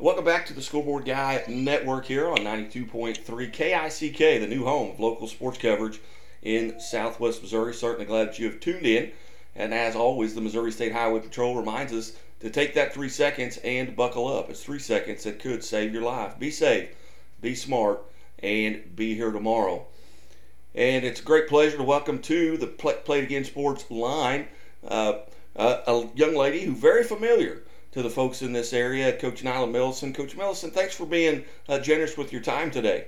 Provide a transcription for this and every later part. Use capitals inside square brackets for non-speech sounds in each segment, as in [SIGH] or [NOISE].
Welcome back to the Scoreboard Guy Network here on 92.3 KICK, the new home of local sports coverage in southwest Missouri. Certainly glad that you have tuned in. And as always, the Missouri State Highway Patrol reminds us to take that three seconds and buckle up. It's three seconds that could save your life. Be safe, be smart, and be here tomorrow. And it's a great pleasure to welcome to the Play, Again Sports line uh, uh, a young lady who's very familiar to the folks in this area, Coach Nyla Milleson. Coach Milleson, thanks for being uh, generous with your time today.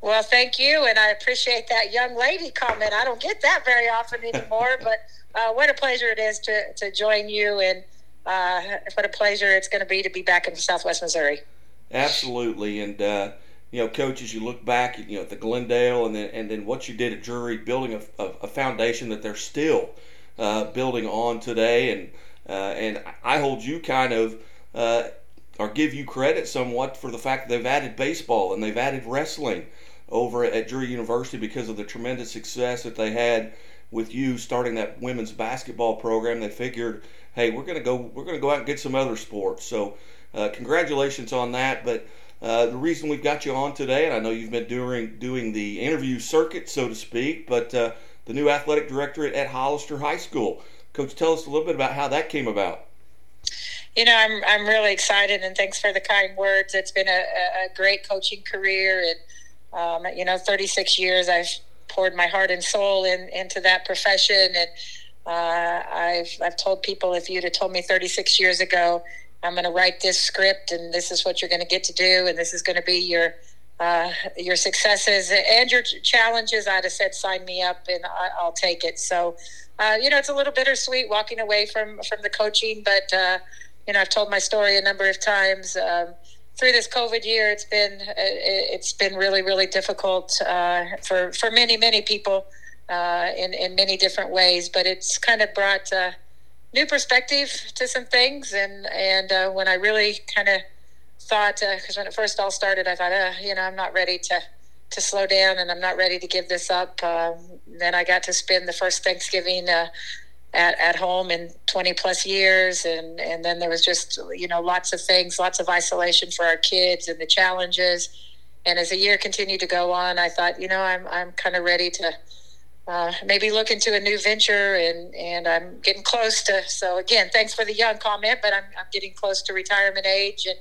Well, thank you, and I appreciate that young lady comment. I don't get that very often anymore, but uh, what a pleasure it is to, to join you, and uh, what a pleasure it's going to be to be back in Southwest Missouri. Absolutely, and uh, you know, coach, as you look back, you know, at the Glendale, and then and then what you did at Drury, building a, a, a foundation that they're still uh, building on today, and and I hold you kind of uh, or give you credit somewhat for the fact that they've added baseball and they've added wrestling over at Drury University because of the tremendous success that they had with you starting that women's basketball program. They figured, hey, we're gonna go we're gonna go out and get some other sports. So uh, congratulations on that. But uh, the reason we've got you on today, and I know you've been doing doing the interview circuit, so to speak, but uh, the new athletic director at Hollister High School. Coach, tell us a little bit about how that came about. You know, I'm I'm really excited, and thanks for the kind words. It's been a, a great coaching career, and um, you know, 36 years I've poured my heart and soul in, into that profession, and uh, I've I've told people if you'd have told me 36 years ago, I'm going to write this script, and this is what you're going to get to do, and this is going to be your uh, your successes and your challenges, I'd have said, sign me up and I, will take it. So, uh, you know, it's a little bittersweet walking away from, from the coaching, but, uh, you know, I've told my story a number of times. Um, through this COVID year, it's been uh, it's been really really difficult uh, for for many many people uh, in in many different ways. But it's kind of brought new perspective to some things, and and when I really kind of thought because uh, when it first all started, I thought, uh, you know, I'm not ready to to slow down, and I'm not ready to give this up. Um, then I got to spend the first Thanksgiving uh, at at home in 20 plus years, and and then there was just you know lots of things, lots of isolation for our kids, and the challenges. And as the year continued to go on, I thought, you know, I'm I'm kind of ready to. Uh, maybe look into a new venture and and I'm getting close to so again thanks for the young comment but I'm, I'm getting close to retirement age and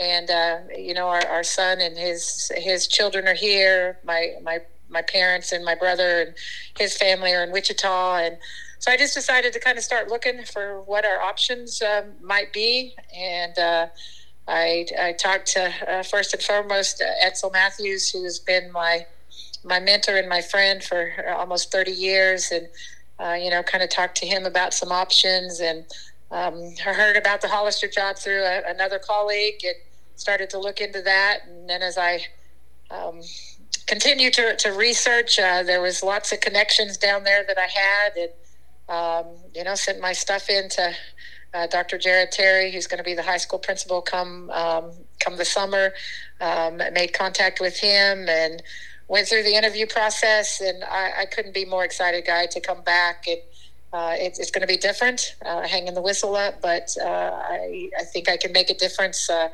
and uh, you know our, our son and his his children are here. My my my parents and my brother and his family are in wichita. And so i just decided to kind of start looking for what our options um, might be. And uh, I, I talked to uh, first and foremost uh, Edsel Matthews, who's been my my mentor and my friend for almost 30 years, and uh, you know, kind of talked to him about some options. And um, heard about the Hollister job through a, another colleague. And started to look into that. And then as I um, continued to, to research, uh, there was lots of connections down there that I had, and um, you know, sent my stuff in to uh, Dr. Jared Terry, who's going to be the high school principal come um, come the summer. Um, made contact with him and went through the interview process, and I, I couldn't be more excited, guy, to come back and uh, it, it's going to be different, uh, hanging the whistle up, but uh, I, I think I can make a difference uh,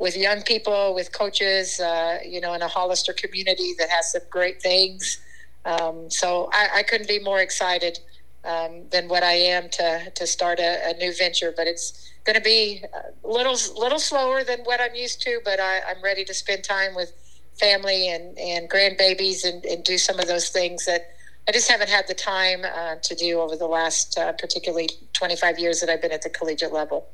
with young people, with coaches, uh, you know, in a Hollister community that has some great things. Um, so I, I, couldn't be more excited um, than what I am to, to start a, a new venture, but it's going to be a little, little slower than what I'm used to, but I, I'm ready to spend time with family and, and grandbabies and, and do some of those things that – I just haven't had the time uh, to do over the last, uh, particularly 25 years that I've been at the collegiate level.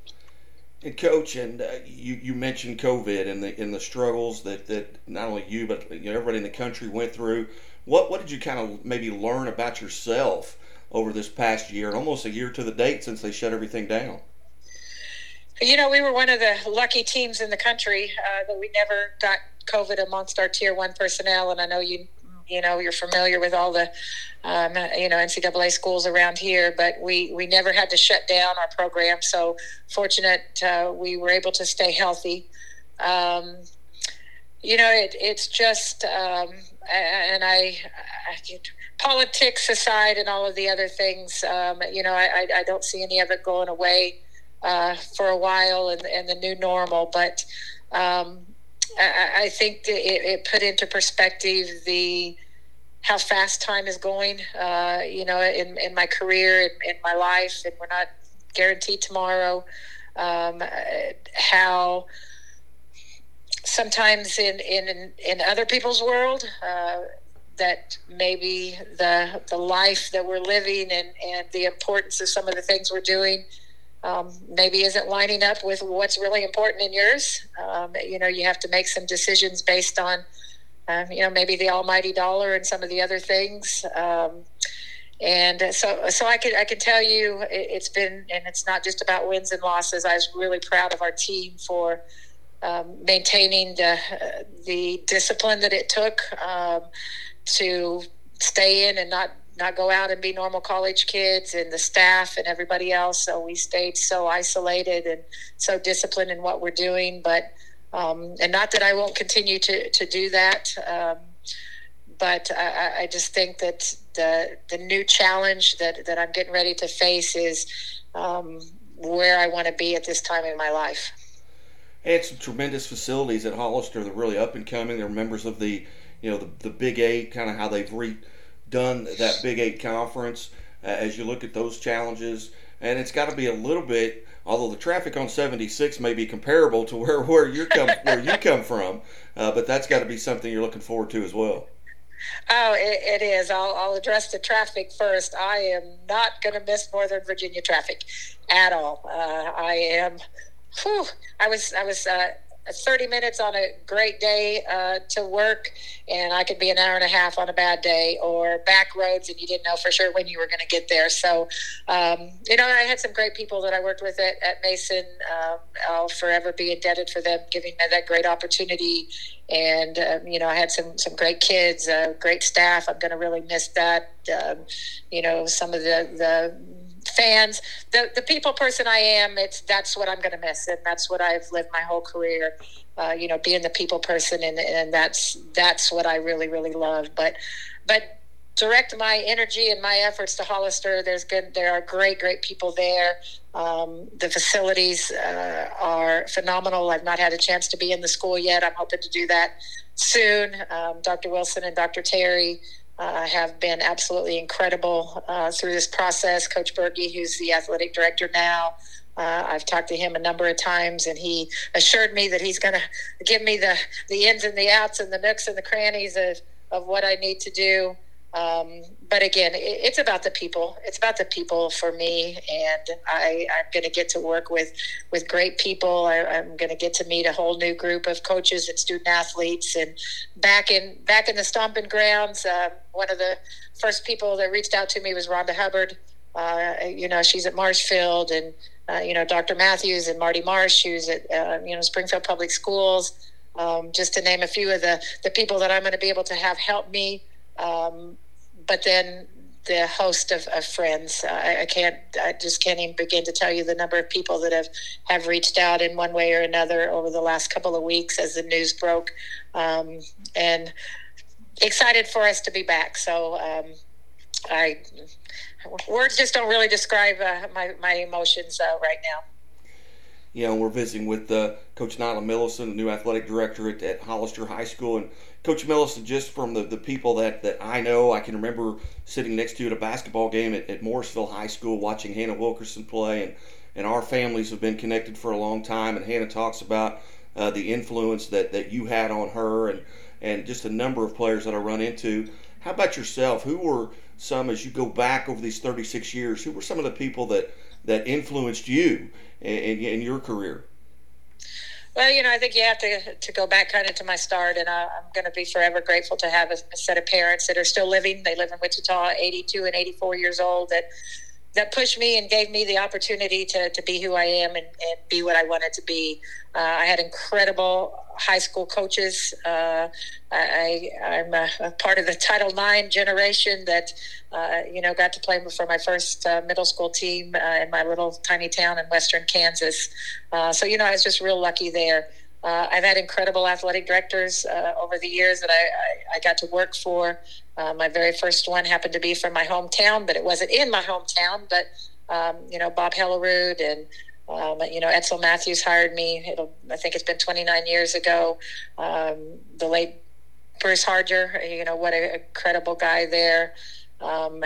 And coach, and uh, you, you mentioned COVID and the and the struggles that, that not only you but you know, everybody in the country went through. What what did you kind of maybe learn about yourself over this past year, almost a year to the date since they shut everything down? You know, we were one of the lucky teams in the country uh, that we never got COVID amongst our tier one personnel, and I know you you know you're familiar with all the um, you know NCAA schools around here, but we we never had to shut down our program. So fortunate uh, we were able to stay healthy. Um, you know, it, it's just um, and I, I, politics aside and all of the other things. Um, you know, I, I, don't see any of it going away uh, for a while and, and the new normal, but um, I, think it, it, put into perspective the how fast time is going. Uh, you know, in, in my career, in, in, my life, and we're not guaranteed tomorrow. Um, how sometimes in in in other people's world. Uh, that maybe the the life that we're living and, and the importance of some of the things we're doing um, maybe isn't lining up with what's really important in yours. Um, you know, you have to make some decisions based on, um, you know, maybe the almighty dollar and some of the other things. Um, and so, so I can I can tell you, it, has been, and it's not just about wins and losses. I was really proud of our team for um, maintaining the the discipline that it took um, to stay in and not not go out and be normal college kids and the staff and everybody else. So we stayed so isolated and so disciplined in what we're doing. But um, and not that I won't continue to to do that. Um, but I, I, just think that the the new challenge that, that I'm getting ready to face is um, where I want to be at this time in my life. Had some tremendous facilities at Hollister. They're really up and coming. They're members of the you know the, the Big Eight, kind of how they've redone that Big Eight conference. Uh, as you look at those challenges, and it's got to be a little bit. Although the traffic on 76 may be comparable to where, where you come [LAUGHS] where you come from, uh, but that's got to be something you're looking forward to as well. Oh, it, it is. I'll, I'll address the traffic first. I am not going to miss Northern Virginia traffic at all. Uh, I am. Whew, I was. I was. Uh, 30 minutes on a great day uh, to work, and I could be an hour and a half on a bad day, or back roads, and you didn't know for sure when you were going to get there. So, um, you know, I had some great people that I worked with at, at Mason. Um, I'll forever be indebted for them giving me that great opportunity. And um, you know, I had some some great kids, uh, great staff. I'm going to really miss that. Um, you know, some of the the fans, the the people person I am, it's that's what I'm going to miss, and that's what I've lived my whole career. Uh, you know, being the people person, and and that's that's what I really really love. But but direct my energy and my efforts to Hollister. There's good. There are great great people there. Um, the facilities uh, are phenomenal. I've not had a chance to be in the school yet. I'm hoping to do that soon. Um, Dr. Wilson and Dr. Terry uh, have been absolutely incredible uh, through this process. Coach Berkey, who's the athletic director now, uh, I've talked to him a number of times, and he assured me that he's going to give me the, the ins and the outs and the nooks and the crannies of, of what I need to do. Um, but again, it, it's about the people. It's about the people for me, and I, I'm going to get to work with with great people. I, am going to get to meet a whole new group of coaches and student athletes. And back in back in the stomping grounds, uh, one of the first people that reached out to me was Rhonda Hubbard. Uh, you know, she's at Marshfield, and uh, you know Dr. Matthews and Marty Marsh, who's at uh, you know Springfield Public Schools. Um, just to name a few of the the people that I'm going to be able to have help me um, but then the host of, of friends. I, I, can't, I just can't even begin to tell you the number of people that have, have reached out in one way or another over the last couple of weeks as the news broke. Um, and excited for us to be back. So, um, I, words just don't really describe uh, my, my emotions uh, right now. Yeah, know, we're visiting with uh, Coach Nyla Milleson, the new athletic director at, at Hollister High School, and Coach Milleson, just from the, the people that, that I know, I can remember sitting next to you at a basketball game at, at Morrisville High School watching Hannah Wilkerson play, and, and our families have been connected for a long time. And Hannah talks about uh, the influence that, that you had on her and, and just a number of players that I run into. How about yourself? Who were some, as you go back over these 36 years, who were some of the people that, that influenced you in, in, in your career? Well, you know, I think you have to to go back kind of to my start, and I, am going to be forever grateful to have a, a, set of parents that are still living. They live in Wichita, 82 and 84 years old, that that pushed me and gave me the opportunity to, to be who I am and, and be what I wanted to be. Uh, I had incredible high school coaches. Uh, I, I'm a, a, part of the Title IX generation that, uh, you know, got to play for my first uh, middle school team uh, in my little tiny town in western Kansas. Uh, so, you know, I was just real lucky there. I've had incredible athletic directors over the years that I, I, I, got to work for. My very first one happened to be from my hometown, but it wasn't in my hometown. But um, you know, Bob Hellerud and Um, you know, Edsel Matthews hired me. It'll, I think it's been 29 years ago. Um, the late Bruce Harger, you know, what a, incredible guy there. Um,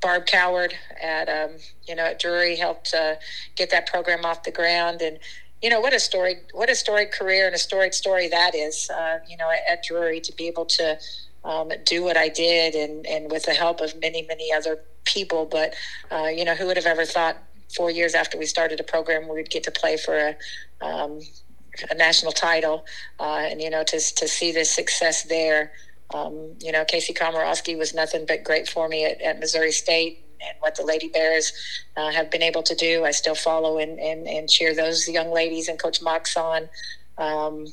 Barb Coward at, um, you know, at Drury helped uh, get that program off the ground. And, you know, what a story, what a storied career and a storied story that is, uh, you know, at, at, Drury to be able to um, do what I did and, and with the help of many, many other people. But, uh, you know, who would have ever thought four years after we started a program, we would get to play for a, um, a national title, uh, and you know to to see the success there. Um, you know, Casey Komorowski was nothing but great for me at, at Missouri State and what the Lady Bears uh, have been able to do. I still follow and, and, and cheer those young ladies and Coach Mox on. Um,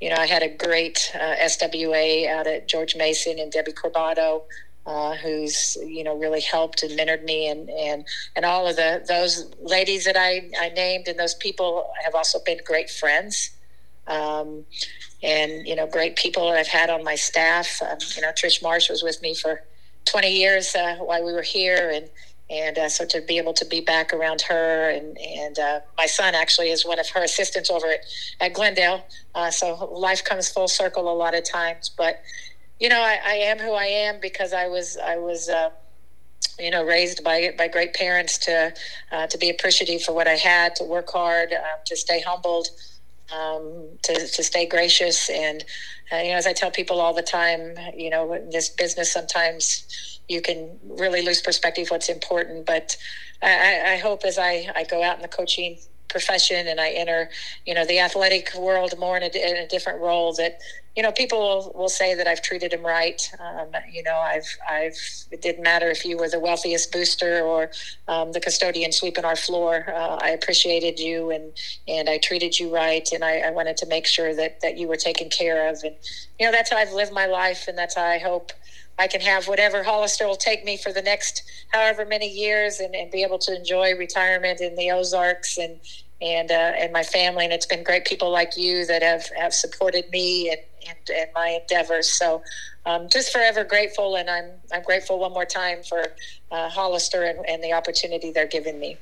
you know, I had a great uh, SWA out at George Mason and Debbie Corbato uh, who's you know really helped and mentored me and and and all of the those ladies that I, I named and those people have also been great friends. Um, and you know great people that I've had on my staff. Um, you know Trish Marsh was with me for 20 years uh, while we were here and and uh, so to be able to be back around her and and uh, my son actually is one of her assistants over at, at Glendale. Uh, so life comes full circle a lot of times but you know, I, I am who I am because I was I was uh, you know raised by by great parents to uh, to be appreciative for what I had, to work hard, um, to stay humbled, um, to to stay gracious, and uh, you know, as I tell people all the time, you know, this business sometimes you can really lose perspective what's important, but I, I hope as I, I go out in the coaching profession and I enter, you know, the athletic world more in a, in a different role that, you know, people will, will say that I've treated him right. Um, you know, I've, I've, it didn't matter if you were the wealthiest booster or um, the custodian sweeping our floor. Uh, I appreciated you and, and I treated you right. And I, I wanted to make sure that, that you were taken care of. And, you know, that's how I've lived my life. And that's how I hope I can have whatever Hollister will take me for the next however many years and, and be able to enjoy retirement in the Ozarks and, and uh, and my family. And it's been great people like you that have, have supported me and, and, and my endeavors. So um, just forever grateful, and I'm I'm grateful one more time for uh, Hollister and, and the opportunity they're giving me.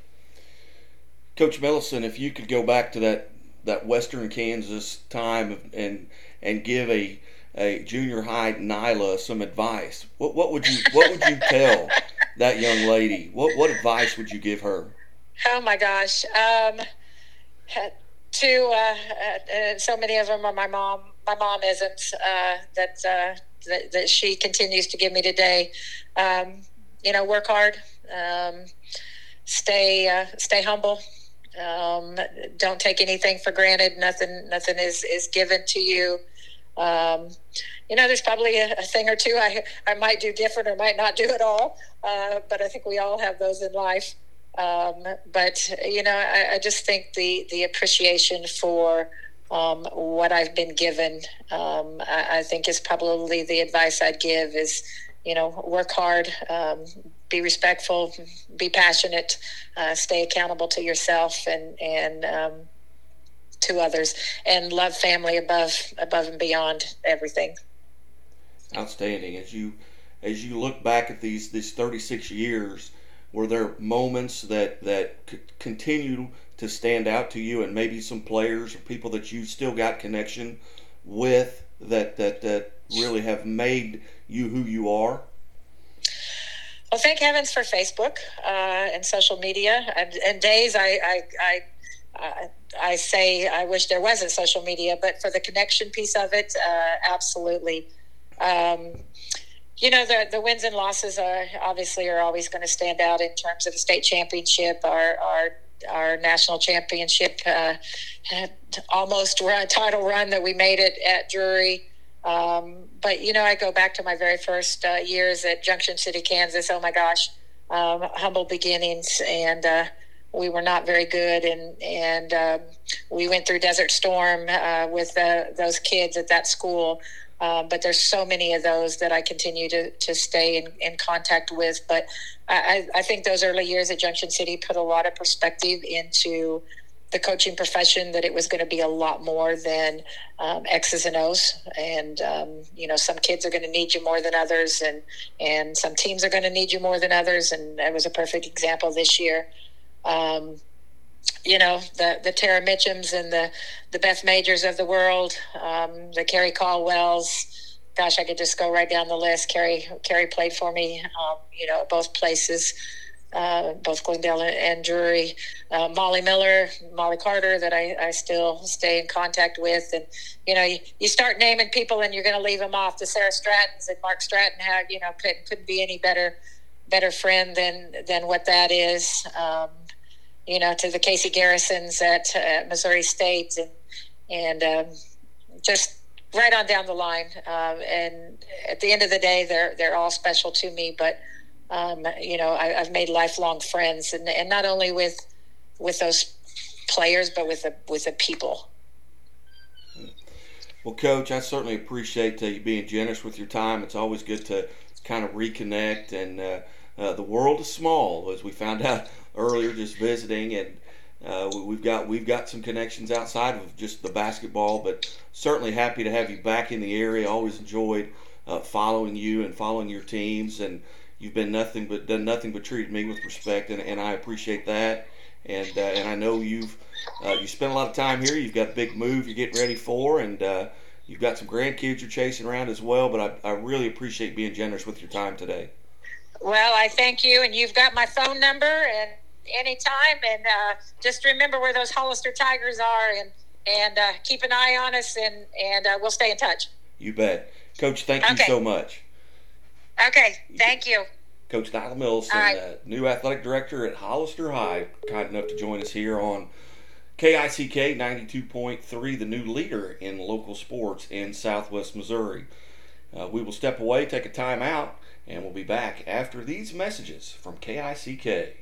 Coach Milleson, if you could go back to that that Western Kansas time and and give a a junior high Nyla some advice, what what would you what would you tell that young lady? What what advice would you give her? Oh my gosh. Um, to uh, uh, so many of them are my mom. My mom isn't. Uh, that, uh, that, that she continues to give me today. Um, you know, work hard. Um, stay uh, stay humble. Um, don't take anything for granted. Nothing nothing is is given to you. Um, you know, there's probably a, a, thing or two I I might do different or might not do at all. Uh, but I think we all have those in life. Um, but you know, I, I, just think the the appreciation for um, what I've been given, um, I, I, think is probably the advice I'd give is, you know, work hard, um, be respectful, be passionate, uh, stay accountable to yourself and and um, to others, and love family above above and beyond everything. Outstanding. As you as you look back at these these 36 years were there moments that that continue to stand out to you, and maybe some players or people that you still got connection with that that that really have made you who you are? Well, thank heavens for Facebook uh, and social media. And, and days I, I, I, I, I say I wish there wasn't social media, but for the connection piece of it, uh, absolutely. Um, you know the the wins and losses are obviously are always going to stand out in terms of the state championship our our our national championship uh, almost a title run that we made it at Drury. Um, but you know, I go back to my very first uh, years at Junction City, Kansas. Oh my gosh, um, humble beginnings, and uh, we were not very good, and and um, we went through Desert Storm uh, with uh, those kids at that school. Um, but there's so many of those that I continue to, to stay in, in contact with. But I, I think those early years at Junction City put a lot of perspective into the coaching profession that it was going to be a lot more than um, X's and O's. And, um, you know, some kids are going to need you more than others, and, and some teams are going to need you more than others. And that was a perfect example this year. Um, you know the the Tara Mitchums and the the Beth Majors of the world, um, the Kerri Caldwells. Gosh, I could just go right down the list. Carrie, Kerri played for me, um, you know, both places uh, both Glendale and Drury. Uh, Molly Miller, Molly Carter, that I, I still stay in contact with. And, you know, you, you start naming people and you're going to leave them off. The Sarah Strattons and Mark Stratton have, you know, couldn't, couldn't be any better better friend than, than what that is. Um, you know, to the Casey Garrisons at uh, Missouri State and, and um, just right on down the line. Um, and at the end of the day, they're, they're all special to me, but um, you know, I, have made lifelong friends, and, and not only with with those players, but with the with the people. Well, Coach, I certainly appreciate uh, you being generous with your time. It's always good to kind of reconnect, and uh, uh, the world is small, as we found out earlier, just visiting, and uh, we've got we've got some connections outside of just the basketball, but certainly happy to have you back in the area. Always enjoyed uh, following you and following your teams, and you've been nothing but done nothing but treated me with respect, and, and I appreciate that. And uh, and I know you've uh, you spent a lot of time here. You've got a big move you're getting ready for, and uh, you've got some grandkids you're chasing around as well. But I, I really appreciate being generous with your time today. Well, I thank you, and you've got my phone number, and anytime, and uh, just remember where those Hollister Tigers are, and and uh, keep an eye on us, and and uh, we'll stay in touch. You bet, Coach. Thank you so much. Okay, thank you. Coach Nyla Mills, right. uh, new athletic director at Hollister High, kind enough to join us here on KICK 92.3, the new leader in local sports in southwest Missouri. Uh, we will step away, take a time out, and we'll be back after these messages from KICK.